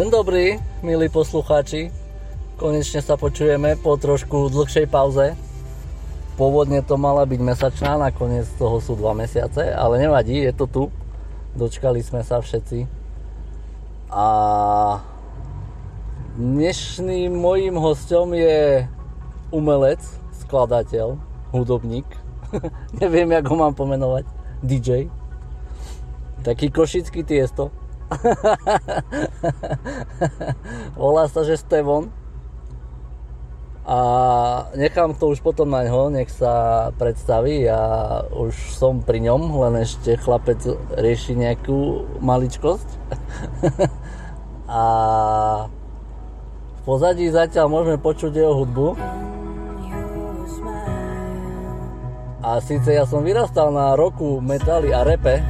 Deň dobrý, milí poslucháči. Konečne sa počujeme po trošku dlhšej pauze. Pôvodne to mala byť mesačná, nakoniec toho sú dva mesiace, ale nevadí, je to tu. Dočkali sme sa všetci. A dnešným mojím hostom je umelec, skladateľ, hudobník. Neviem, jak ho mám pomenovať. DJ. Taký košický tiesto. Volá sa, že Stevon. A nechám to už potom na ňo, nech sa predstaví. Ja už som pri ňom, len ešte chlapec rieši nejakú maličkosť. A v pozadí zatiaľ môžeme počuť jeho hudbu. A síce ja som vyrastal na roku metály a repe,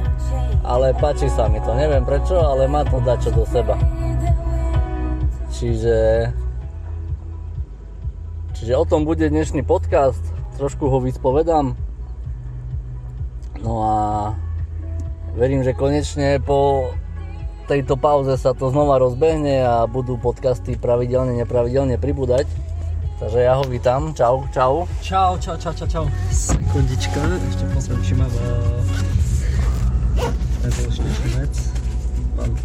ale páči sa mi to. Neviem prečo, ale má to dačo do seba. Čiže... Čiže o tom bude dnešný podcast. Trošku ho vyspovedám. No a verím, že konečne po tejto pauze sa to znova rozbehne a budú podcasty pravidelne, nepravidelne pribúdať. Takže ja ho vítam. Čau, čau. Čau, čau, čau, čau, čau. Sekundička, ešte pozriem, či mám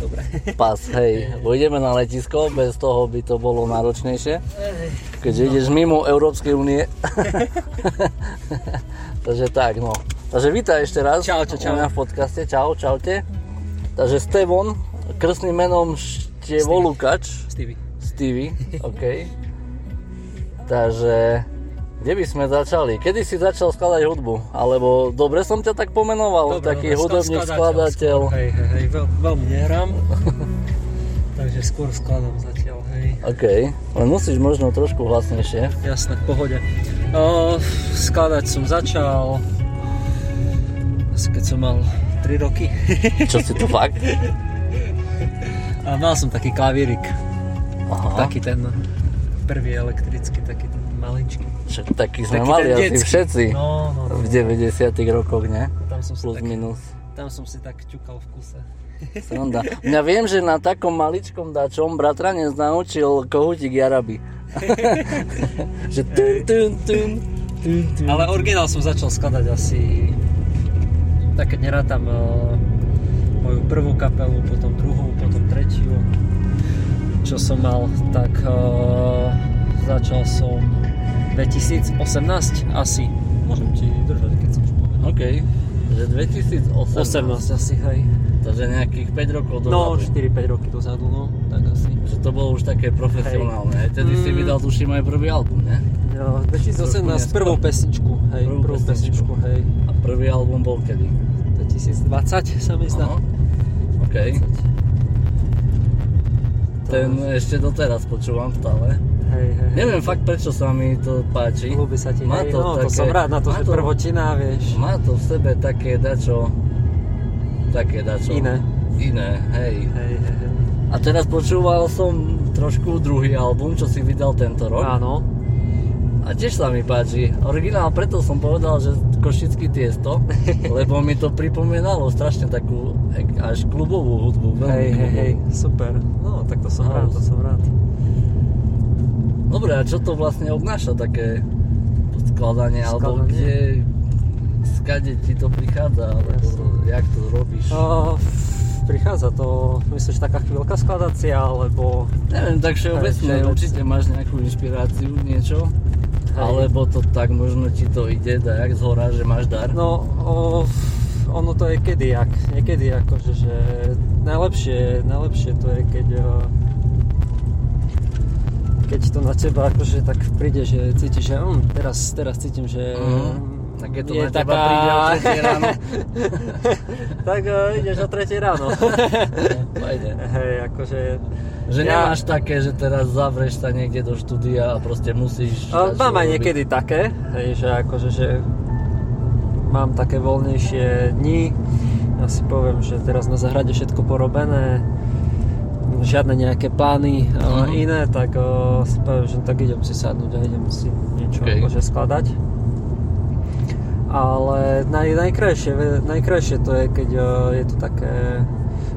dobre. Pas, hej. Pôjdeme na letisko, bez toho by to bolo náročnejšie. Keďže ideš mimo Európskej únie. Takže tak, no. Takže vítaj ešte raz. Čau, čau, čau. U mňa v podcaste. Čau, čaute. Takže Stevon, krstným menom Števolukač. Stevie. Stevie, OK. Takže, kde by sme začali? Kedy si začal skladať hudbu? Alebo, dobre som ťa tak pomenoval, Dobre, taký dobre, hudobník, skladateľ skladateľ. Hej, hej, hej, veľ, veľmi nehrám. Takže skôr skladám zatiaľ, hej. OK, len musíš možno trošku hlasnejšie. Jasné, v pohode. O, skladať som začal, keď som mal 3 roky. Čo si to fakt? A mal som taký klavírik, Aha, taký ten prvý elektrický, taký maličký. však taký sme Taký mali asi všetci. No, no, no. V 90 rokoch, ne? Tam som, Plus tak, minus. tam som si tak ťukal v kuse. Sranda. Mňa viem, že na takom maličkom dačom bratranec naučil kohútik Jaraby. že tun, tun, tun, tun, tun. Ale originál som začal skladať asi... Tak keď nerátam uh, moju prvú kapelu, potom druhú, potom tretiu, čo som mal, tak uh, začal som 2018 asi. Môžem ti držať, keď chceš povedať. OK, že 2018. 18 asi, hej. Takže nejakých 5 rokov No, dozadu. 4-5 roky dozadu, no, tak asi. Že to bolo už také profesionálne. Aj Tedy si Mm. vydal, tuším, aj prvý album, ne? No, 2018 neskôr. prvú pesničku, hej, Prvú prvú, pesničku. pesničku, hej. A prvý album bol kedy? 2020 sa mi zdá. Aha. OK. Ten ešte doteraz počúvam stále. Hej, hej. Neviem fakt, prečo sa mi to páči. Ľúbi sa ti, Má hej, to no to také- som rád, na to, že to- prvotina, vieš, Má to v sebe také dačo... Také dačo... iné. Iné, hej. Hej, hej, hej. A teraz počúval som trošku druhý album, čo si vydal tento rok. Áno, A tiež sa mi páči. Originál, preto som povedal, že košický tiesto, lebo mi to pripomínalo strašne takú ek- až klubovú hudbu. Hej, hej, hej, super. No, tak to som rád, to som rád. Dobre, a čo to vlastne obnáša také skladanie, alebo kde, skade ti to prichádza, alebo jak to robíš? Uh, prichádza to, myslíš, taká chvíľka skladacia, alebo... Neviem, tak všeobecne, určite máš nejakú inšpiráciu, niečo, Hej. alebo to tak možno ti to ide dajak z hora, že máš dar. No, o, ono to je kedy jak, niekedy akože, že najlepšie, najlepšie to je, keď o, keď to na teba akože tak príde, že cítiš, že hm, teraz, teraz cítim, že Mhm. Tak keď to je na teba príde o 3 ráno. tak o, ideš o 3 ráno. Pojde. Hej, akože... Že Ja- nemáš také, že teraz zavrieš sa niekde do štúdia a proste musíš... Dať, Mám aj niekedy také, hej, že akože, že mám také voľnejšie dni. Ja si poviem, že teraz na zahrade všetko porobené, žiadne nejaké plány uh Mhm. iné, tak o, si poviem, že tak idem si sadnúť a idem si niečo Okej. akože skladať. Ale naj, najkrajšie, najkrajšie to je, keď o, je to také,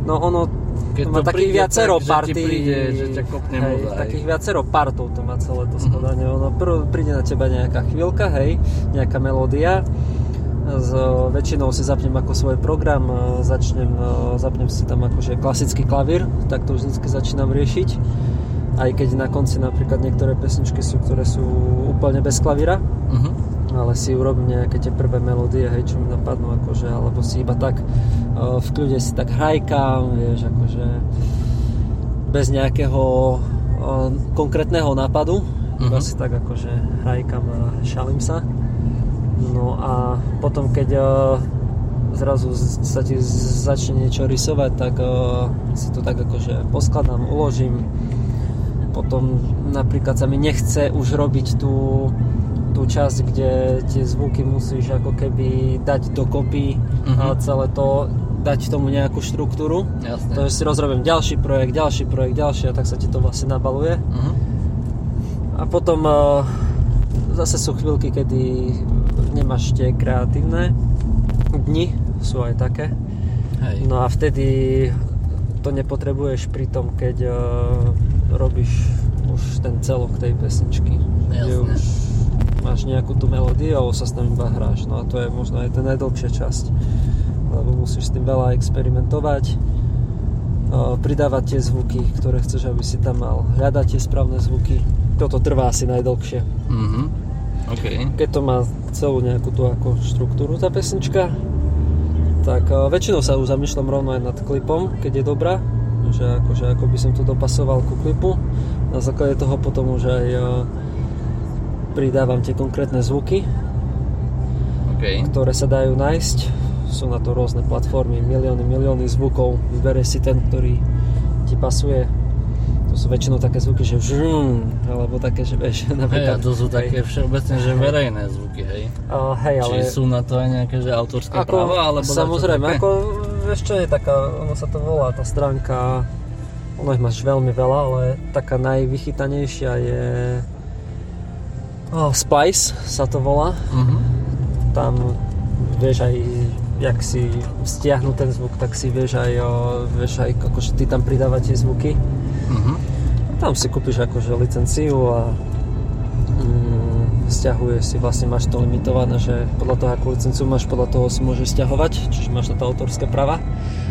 no ono, Keď to má takých viacero tak, že partí. príde, že ťa kopne hej, voda, takých viacero partov to má celé to skladanie. Ono prv príde na teba nejaká chvíľka, hej, nejaká melódia. Z, väčšinou si zapnem ako svoj program, e, začnem, e, zapnem si tam akože klasický klavír, tak to vždycky začínam riešiť. Aj keď na konci napríklad niektoré pesničky sú, ktoré sú úplne bez klavíra, Mhm. ale si urobím nejaké tie prvé melódie, hej, čo mi napadnú, akože, alebo si iba tak v kľude si tak hrajkám, vieš, akože bez nejakého konkrétneho nápadu, iba Mhm. si tak akože hrajkam a šalím sa. No a potom keď uh, zrazu sa ti začne niečo rysovať, tak uh, si to tak akože poskladám, uložím. Potom napríklad sa mi nechce už robiť tú, tú časť, kde tie zvuky musíš ako keby dať dokopy Mhm. a celé to dať tomu nejakú štruktúru. Jasne. Takže si rozrobím ďalší projekt, ďalší projekt, ďalší a tak sa ti to vlastne nabaluje. Mhm. A potom uh, zase sú chvíľky, kedy nemáš tie kreatívne dni, sú aj také. Hej. No a vtedy to nepotrebuješ pri tom, keď uh, robíš už ten celok tej pesničky. Jasne. už máš nejakú tú melódiu a už sa s tým iba hráš. No a to je možno aj tá najdlhšia časť. Lebo musíš s tým veľa experimentovať, uh, pridávať tie zvuky, ktoré chceš, aby si tam mal, hľadať tie správne zvuky. Toto trvá asi najdlhšie. Mhm. OK. Keď to má celú nejakú tú ako štruktúru tá pesnička, tak uh, väčšinou sa už zamýšľam rovno aj nad klipom, keď je dobrá, že akože ako by som to dopasoval ku klipu. Na základe toho potom už aj uh, pridávam tie konkrétne zvuky, OK. ktoré sa dajú nájsť. Sú na to rôzne platformy, milióny, milióny zvukov. Vyberieš si ten, ktorý ti pasuje. Sú väčšinou také zvuky, že žum, alebo také, že vieš, Hej, a napríklad... to sú hej. také všeobecne, že verejné zvuky, hej. Uh, hej, ale... Či sú na to aj nejaké, že autorské práva, alebo samozrejme, také? ako vieš čo je taká, ono sa to volá, tá stránka, ono ich máš veľmi veľa, ale taká najvychytanejšia je oh, Splice sa to volá, Mhm. tam vieš aj jak si stiahnu ten zvuk, tak si vieš aj, o, vieš aj akože ty tam pridávať tie zvuky. Tam si kúpiš akože licenciu a mm, stiahuješ si, vlastne máš to limitované, že podľa toho, akú licenciu máš, podľa toho si môžeš stiahovať, čiže máš na to autorské práva.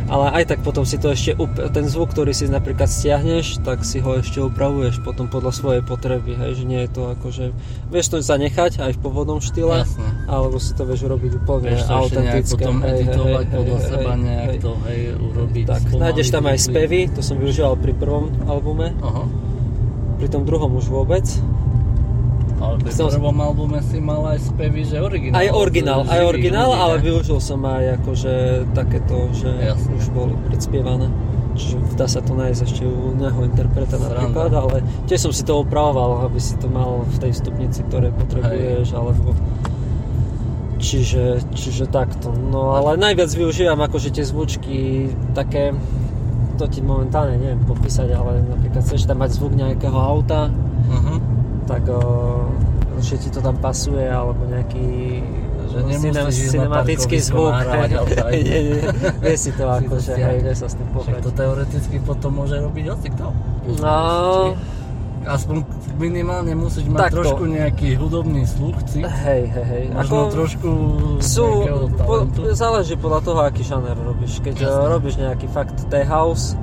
Ale aj tak potom si to ešte, ten zvuk, ktorý si napríklad stiahneš, tak si ho ešte upravuješ potom podľa svojej potreby, hej, že nie je to akože, vieš to zanechať aj v pôvodnom štýle, Jasné. alebo si to vieš urobiť úplne Vieš to autentické. potom hej, editovať hej, podľa hej, seba, hej, nejak hej. to, hej, urobiť. Tak, nájdeš tam aj spevy, to som využíval pri prvom albume, Aha. Pri tom druhom už vôbec. Ale pri Som- prvom albume si mal aj spevy, že originál. Aj originál, aj originál, ľudí, ale ne? využil som aj akože takéto, že Jasne. už boli predspievané. Čiže dá sa to nájsť ešte u iného interpreta Sranda. napríklad, ale tiež som si to opravoval, aby si to mal v tej stupnici, ktoré potrebuješ, alebo Čiže, čiže takto. No ale najviac využívam akože tie zvučky také, to ti momentálne neviem popísať, ale napríklad chceš tam mať zvuk nejakého auta, Mhm. tak o, že ti to tam pasuje, alebo nejaký Že nemusíš cinematický zvuk. nie, nie, vie si to akože, hej, vie sa s tým Však pohrať. to teoreticky potom môže robiť hocikto. No, Aspoň minimálne musíš mať Takto. trošku nejaký hudobný sluch, cik. hej, hej, hej. Možno trošku sú, po, záleží podľa toho, aký šaner robíš. Keď Jasné. Jasne. robíš nejaký fakt T-house,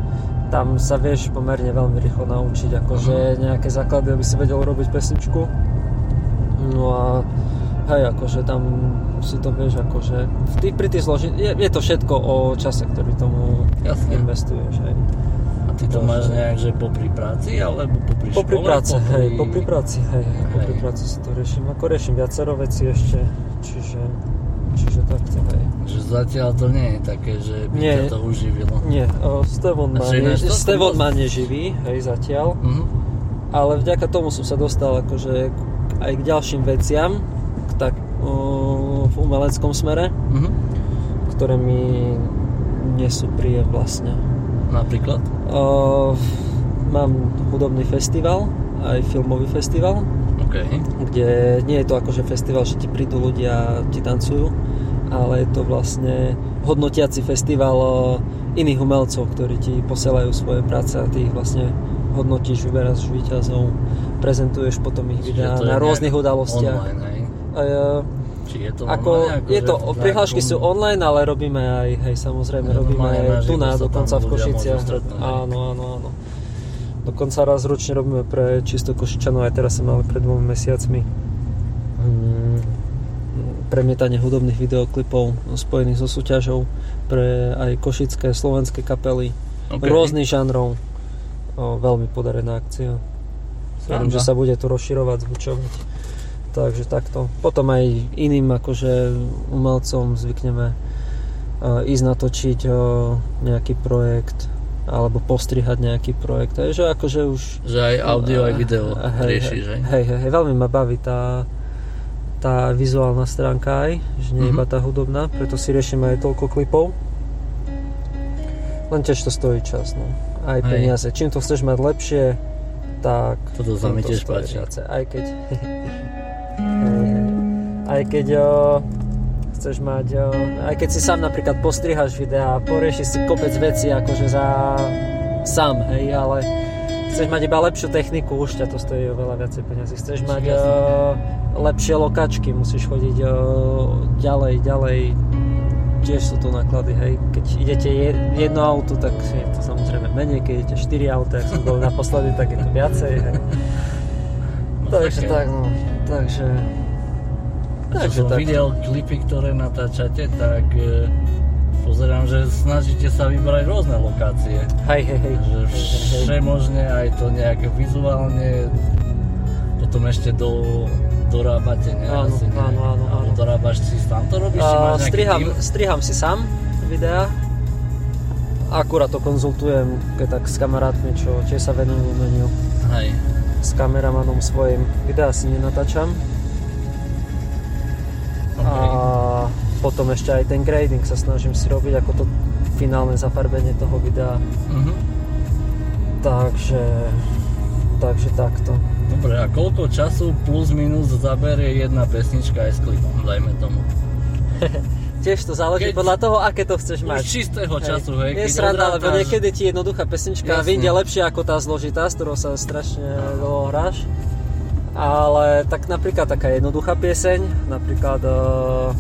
tam sa vieš pomerne veľmi rýchlo naučiť, akože Mhm. nejaké základy, aby si vedel robiť pesničku. No a hej, akože tam si to vieš, akože v tých, pri tých zloži... je, je to všetko o čase, ktorý tomu Jasne. investuješ, hej. Ty to máš nejak, že popri práci, alebo popri škole? Popri práce, popri... hej, popri práci, hej, hej, popri práci si to riešim. Ako riešim viacero veci ešte, čiže, čiže takto, hej. Že zatiaľ to nie je také, že by Nie. ťa to uživilo. Nie, o, Stevon ma, ne, Stevon ma neživí, hej, zatiaľ, Mhm. ale vďaka tomu som sa dostal akože aj k ďalším veciam, tak, o, v umeleckom smere, Mhm. ktoré mi nesú príjem vlastne. Napríklad? O, mám hudobný festival, aj filmový festival, OK. kde nie je to akože festival, že ti prídu ľudia a ti tancujú, ale je to vlastne hodnotiaci festival iných umelcov, ktorí ti posielajú svoje práce a ty ich vlastne hodnotíš, vyberáš víťazov, prezentuješ potom ich videá na rôznych udalostiach. Online, hej? A, uh, Či je to ako, online? Ako, je to, prihlášky sú online, ale robíme aj, hej, samozrejme, No, robíme aj tu na, dokonca v Košiciach. Áno, áno, áno. Dokonca raz ročne robíme pre čisto Košičanov, aj teraz sme mali pred dvomi mesiacmi mm, premietanie hudobných videoklipov spojených so súťažou pre aj košické, slovenské kapely Okay. rôznych žánrov. O, veľmi podarená akcia. Verím, že sa bude to rozširovať, zvučovať. Takže takto. Potom aj iným akože umelcom zvykneme e, ísť natočiť e, nejaký projekt alebo postrihať nejaký projekt. Takže akože už... Že aj audio, aj video hej, riešiš, hej, hej? hej, hej, veľmi ma baví tá, tá vizuálna stránka aj, že nie Mhm. iba tá hudobná, preto si riešime aj toľko klipov. Len tiež to stojí čas, no. Aj Hej. peniaze. Čím to chceš mať lepšie, tak Toto sa mi tiež páči. Aj keď... Aj keď o, chceš mať, o, aj keď si sám napríklad postrihaš videá, poriešiš si kopec veci akože za sám, hej, ale chceš mať iba lepšiu techniku, už ťa to stojí oveľa viacej peniazy. Chceš mať o, lepšie lokačky, musíš chodiť o, ďalej, ďalej, tiež sú to náklady, hej. Keď idete je- jedno auto, tak je to samozrejme menej, keď idete 4 auta, ak som bol naposledy, tak je to viacej, hej. No, Takže tak, no, takže... A takže čo som tak. videl klipy, ktoré natáčate, tak e, pozerám, že snažíte sa vybrať rôzne lokácie. Hej, hej, hej. Že všemožne, aj to nejaké vizuálne, potom ešte do, dorábate, ne? Áno, Asi, ne? áno, áno, áno. dorábaš si sám to robíš, nejaký striham, striham si sám videá. Akurát to konzultujem keď tak s kamarátmi, čo tiež sa venujú umeniu. Hej. S kameramanom svojim. Videá si nenatáčam. Okay. A potom ešte aj ten grading sa snažím si robiť, ako to finálne zafarbenie toho videa. Mhm. Takže, takže takto. Dobre, a koľko času plus minus zaberie jedna pesnička aj s klipom, dajme tomu? Tiež to záleží Keď- podľa toho, aké to chceš Už mať. čistého času, hej, Je sranda, lebo odrátaš- niekedy ti jednoduchá pesnička Jasne. vyjde lepšie ako tá zložitá, s ktorou sa strašne dlho hráš. Ale tak napríklad taká jednoduchá pieseň, napríklad uh,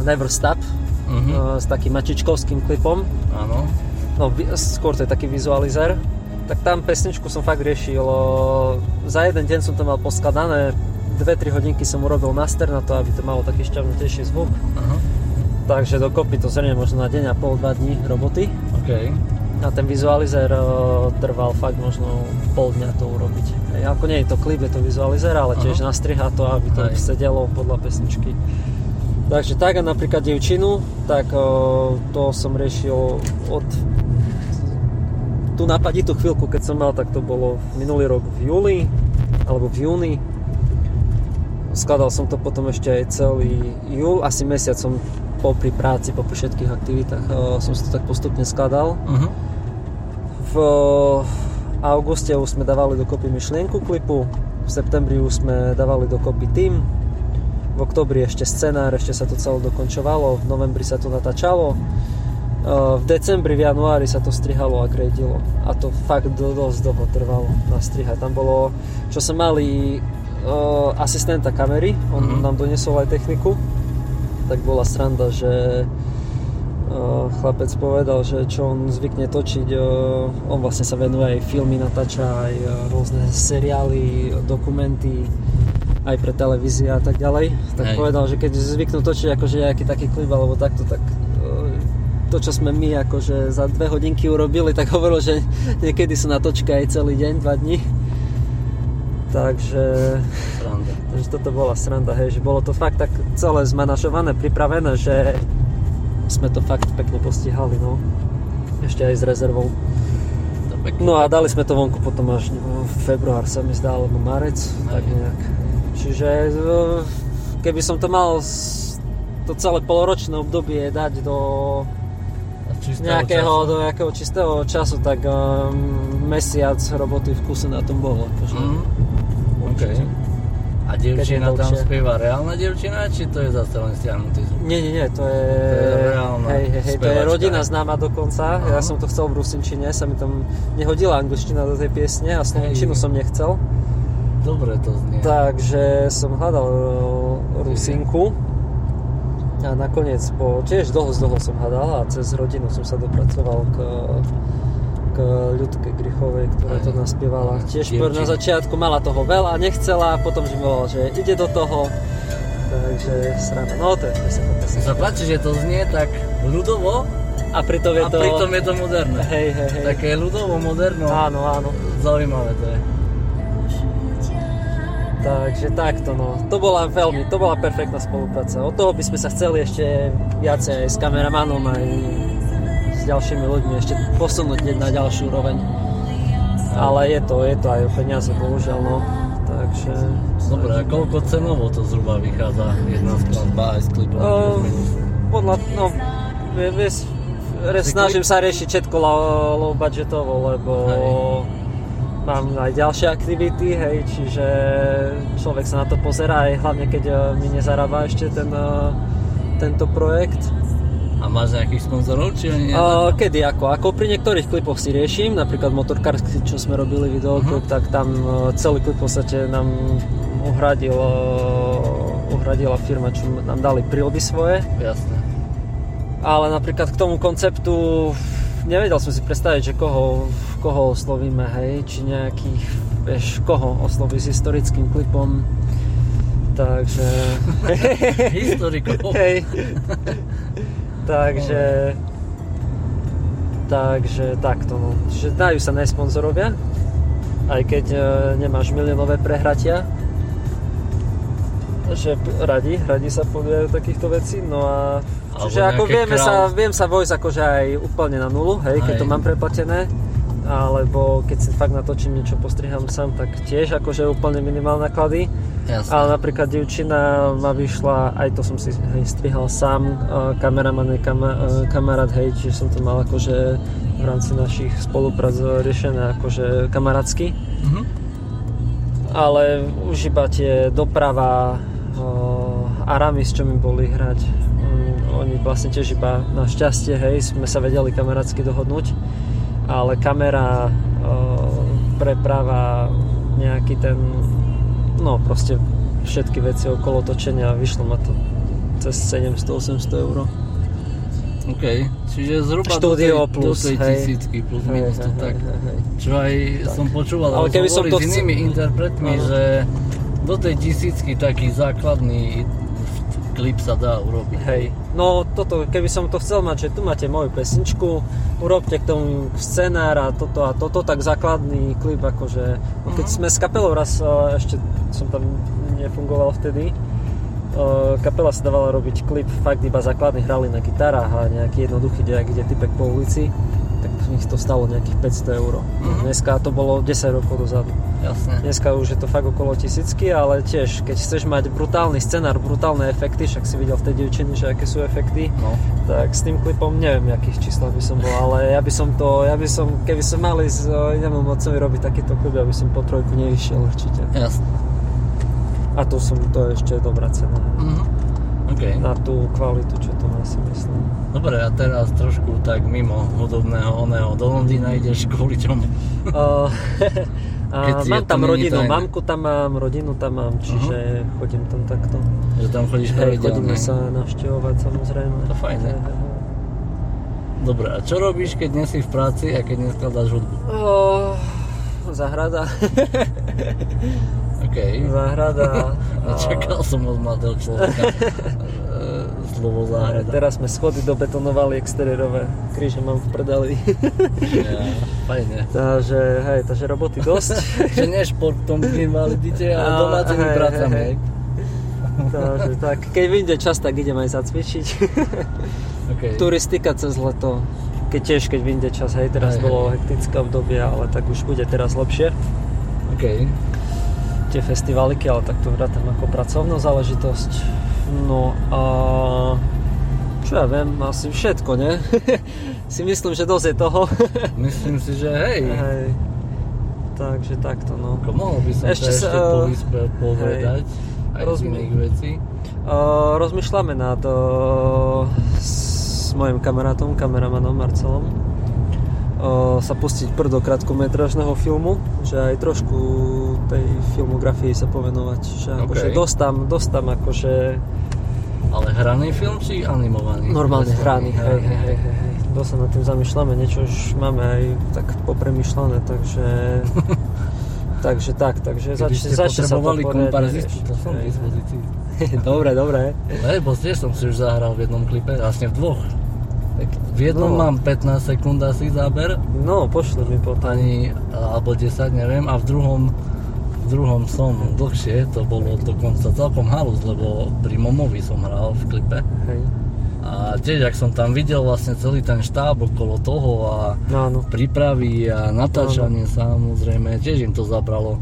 Never Stop, Mhm, uh, s takým mačičkovským klipom, áno. no skôr to je taký vizualizer, tak tam pesničku som fakt riešil, uh, za jeden deň som to mal poskladané, 2-3 hodinky som urobil master na to, aby to malo taký šťavnutejší zvuk. Aha, Takže dokopy to zrejme možno na deň a pol, dva dní roboty. OK. A ten vizualizer eh, trval fakt možno pol dňa to urobiť. Hej, ako nie je to klip, je to vizualizer, ale tiež Aha. nastriha to, aby to Hej. sedelo podľa pesničky. Takže tak a napríklad Dievčinu, tak eh, to som riešil od tú napaditú chvíľku, keď som mal, tak to bolo minulý rok v júli alebo v júni. Skladal som to potom ešte aj celý júl, asi mesiac som popri práci, popri všetkých aktivitách eh, som si to tak postupne skladal. Mhm. V auguste už sme dávali dokopy myšlienku klipu, v septembri už sme dávali dokopy tým, v oktobri ešte scenár, ešte sa to celé dokončovalo, v novembri sa to natáčalo, Eh, v decembri, v januári sa to strihalo a gradilo a to fakt do, dosť dlho trvalo na striha. Tam bolo, čo sme mali eh, asistenta kamery, on Mhm. nám doniesol aj techniku, tak bola sranda, že Uh, chlapec povedal, že čo on zvykne točiť, uh, on vlastne sa venuje aj filmy, natáča aj uh, rôzne seriály, dokumenty, aj pre televízie a tak ďalej. Tak Hej. povedal, že keď zvyknú točiť akože nejaký taký klip alebo takto, tak to, čo sme my akože za dve hodinky urobili, tak hovoril, že niekedy sú na točke aj celý deň, dva dní. Takže, Sranda. takže toto bola sranda, hej, že bolo to fakt tak celé zmanažované, pripravené, že sme to fakt pekne postihali, no. Ešte aj s rezervou. No a dali sme to vonku potom až no, február sa mi zdá, alebo marec, tak nejak. Čiže e, keby som to mal to celé poloročné obdobie dať do nejakého, času. do nejakého čistého času, tak um, mesiac roboty v kuse na tom bol. Akože. Mhm. OK. Určite. A dievčina tam spieva reálna dievčina, či to je zase len stiahnutý zvuk? Nie, nie, nie, to je, To je reálna hej, hej, hej, to je rodina známa dokonca. Ja Aha. som to chcel v rusinčine, sa mi tam nehodila angličtina do tej piesne a slovenčinu Hej. som nechcel. Dobre to znie. Takže som hľadal e, Rusinku a nakoniec po, tiež dlho z dlho som hľadal a cez rodinu som sa dopracoval k, k ľudke Grichovej, ktorá to naspievala. Tiež Dievčina. na začiatku mala toho veľa, nechcela, potom že volala, že ide do toho. Takže sranda. No to je pesenka. Sa páči, že to znie tak ľudovo A pritom je a to... pritom je to moderné. Hej, hej, hej. Také ľudovo, moderno. Áno, áno. Zaujímavé to je. Takže takto no. To bola veľmi, to bola perfektná spolupráca. Od toho by sme sa chceli ešte viacej aj s kameramanom, aj s ďalšími ľuďmi ešte posunúť na ďalšiu úroveň. Ale je to, je to aj o peniaze, bohužiaľ no. Takže... Dobre, a koľko cenovo to zhruba vychádza jedna skladba aj s klipom? O, podľa, no, vie- vieš, snažím sa riešiť všetko low, budgetovo, lebo mám aj ďalšie aktivity, hej, čiže človek sa na to pozerá aj hlavne keď eh, mi nezarába ešte ten, eh, tento projekt. A máš nejakých sponzorov, či nie? Uh, kedy ako? Ako pri niektorých klipoch si riešim, napríklad motorkársky, čo sme robili videoklip, tak tam uh, celý klip v podstate nám uhradil, uh, uhradila firma, čo nám dali prílby svoje. Jasné. Ale napríklad k tomu konceptu nevedel som si predstaviť, že koho, koho oslovíme, hej, či nejakých, vieš, koho osloví s historickým klipom. Takže... Historikov. hej. takže... Takže takto, no. Čiže dajú sa nesponzorovia, aj keď e, nemáš miliónové prehratia. Že radi, radi sa podajú takýchto vecí, no a čiže ako vieme sa, crowd. viem sa vojsť akože aj úplne na nulu, hej, keď Hej. to mám preplatené, alebo keď si fakt natočím niečo, postriham sám, tak tiež akože úplne minimálne náklady. Jasné. Ale napríklad dievčina ma vyšla, aj to som si hej, strihal sám, uh, kameraman je kama, uh, kamarát, hej, čiže som to mal akože v rámci našich spoluprác riešené akože kamarátsky. Mhm. Ale už iba tie doprava uh, Aramis, čo mi boli hrať, um, oni vlastne tiež iba na šťastie, hej, sme sa vedeli kamarátsky dohodnúť, ale kamera, uh, preprava, nejaký ten, no proste všetky veci okolo točenia, vyšlo ma to cez 700-800 eur. OK, čiže zhruba Štúdio do tej, plus, do tej hej. tisícky plus minus to tak. hej, hej. Čo aj som počúval Ale keby som to s chcel- inými interpretmi, Áno. že do tej tisícky taký základný klip sa dá urobiť. Hej, no toto, keby som to chcel mať, že tu máte moju pesničku, urobte k tomu scenár a toto a toto, tak základný klip akože, no keď sme s kapelou raz, eh, ešte som tam nefungoval vtedy, eh, kapela sa dávala robiť klip fakt iba základný, hrali na gitarách a nejaký jednoduchý dejak, kde typek po ulici, nich to stalo nejakých 500 eur. Mhm. Dneska to bolo 10 rokov dozadu. Jasné. Dneska už je to fakt okolo tisícky, ale tiež, keď chceš mať brutálny scenár, brutálne efekty, však si videl v tej dievčine, že aké sú efekty, No. tak s tým klipom neviem, akých číslach by som bol, ale ja by som to, ja by som, keby som mal ísť inému mocovi robiť takýto klip, ja by som po trojku nevyšiel určite. Jasné. A to som, to je ešte dobrá cena. Mhm. OK. Na tú kvalitu, čo to si myslím. Dobre, a teraz trošku tak mimo hudobného oného. Do Londýna ideš kvôli čomu? Uh, a mám tam rodinu, tajné. mamku tam mám, rodinu tam mám, čiže chodím tam takto. Že tam chodíš pravidelne? chodíme sa navštevovať samozrejme. To fajn, ne? Hej, hej, hej. Dobre, a čo robíš, keď nie si v práci a keď neskladáš hudbu? Oh, zahrada. OK. Zahrada. Nečakal som od mladého človeka slovo záhrada. Teraz sme schody dobetonovali exteriérové. Kríže mám v prdeli. Ja, fajne. takže, hej, takže roboty dosť. Že nie športom invalidite, ale A, domácimi hej, prácami. hej, hej. takže tak, keď vyjde čas, tak idem aj zacvičiť. Okay. Turistika cez leto. Keď tiež, keď vyjde čas, hej, teraz Hej, bolo hektické obdobie, ale tak už bude teraz lepšie. OK. Tie festivaliky, ale tak to vrátam ako pracovnú záležitosť. No a čo ja viem, asi všetko, ne? si myslím, že dosť je toho. Myslím si, že hej. Hej. Takže takto, no. Ako mohol by som Ešte sa ešte výspe povedať aj z rozumiem. iných vecí. Uh, rozmýšľame nad uh, s mojim kamarátom, kameramanom Marcelom uh, sa pustiť prv do krátkometrážneho filmu, že aj trošku tej filmografii sa povenovať, že akože OK. dosť tam, dosť tam akože Ale hraný film či animovaný? normálne hraný, hej, hej, hej, hej, hej. Dosť sa nad tým zamýšľame, niečo už máme aj tak popremýšľané, takže takže tak, takže zač, začne sa to poriadne komparzistu, to som Hej, dispozícii. dobre, dobre. Lebo tiež som si už zahral v jednom klipe, vlastne v dvoch. V jednom No. mám 15 sekúnd asi záber, No, pošli mi potom. ani, alebo 10, neviem, a v druhom v druhom som dlhšie, to bolo dokonca celkom halus, lebo pri Momovi som hral v klipe. Hej. A tiež, ak som tam videl vlastne celý ten štáb okolo toho a No, prípravy a natáčanie samozrejme, tiež im to zabralo.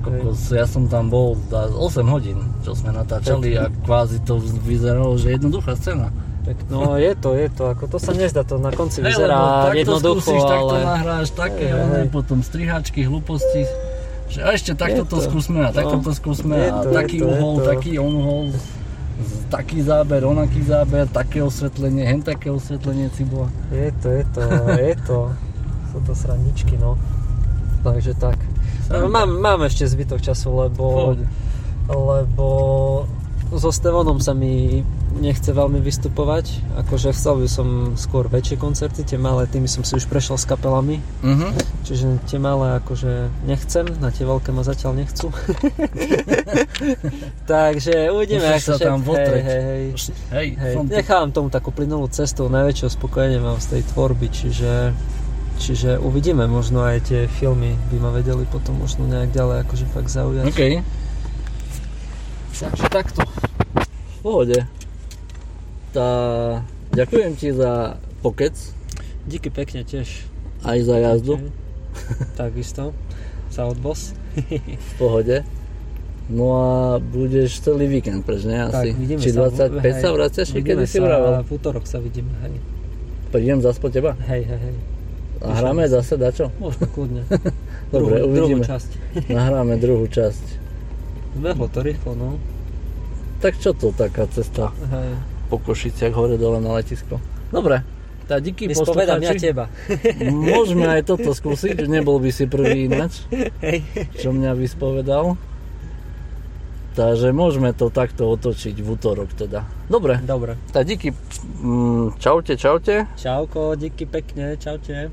Kokos, ja som tam bol za 8 hodín, čo sme natáčali a kvázi to vyzeralo, že jednoduchá scéna. Tak, no je to, je to, ako to sa nezdá, to na konci lebo vyzerá takto jednoducho, skúsiš, takto ale... nahráš také, one, hej. potom strihačky, hlúposti. Že ešte takto to to. skúsme a takto No, to skúsme je a to, taký to, uhol, taký uhol, z- taký záber, onaký záber, také osvetlenie, hen také osvetlenie cibula. Je to, je to, je to. Sú to srandičky, no. Takže tak. No, mám, mám ešte zbytok času, lebo, Pohode. lebo so Stevonom sa mi nechce veľmi vystupovať. Akože chcel by som skôr väčšie koncerty, tie malé tými som si už prešiel s kapelami. Mhm. Čiže tie malé akože nechcem, na tie veľké ma zatiaľ nechcú. Takže uvidíme, ako sa tam hej, hej, hej. Hej, Hej, nechávam tomu takú plynulú cestu, najväčšieho spokojenie mám z tej tvorby, čiže, čiže uvidíme, možno aj tie filmy by ma vedeli potom možno nejak ďalej akože fakt zaujať. OK, Takže takto. v pohode. Tá, ďakujem ti za pokec, Díky pekne tiež. aj za jazdu. Takisto. Za odbos. v pohode. No a budeš celý víkend preč, ne? Asi. vidíme Či sa. 25 hej, sa vraciaš, kedy si vravel? V útorok sa vidíme, hej. Prídem zase po teba? Hej, hej, hej. A hráme zase dačo? Možno kľudne. Dobre, druhú, uvidíme. Druhú časť. Nahráme druhú časť. Behlo to rýchlo, no. Tak čo to taká cesta Hej. po Košiciach hore dole na letisko? Dobre, tak díky Vyspovedám ja poslucháči. teba. Môžeme aj toto skúsiť, nebol by si prvý ináč, Hej. čo mňa vyspovedal. Takže môžeme to takto otočiť v útorok teda. Dobre, Dobre. tak díky. Mm, Čaute, čaute. Čauko, díky pekne, čaute.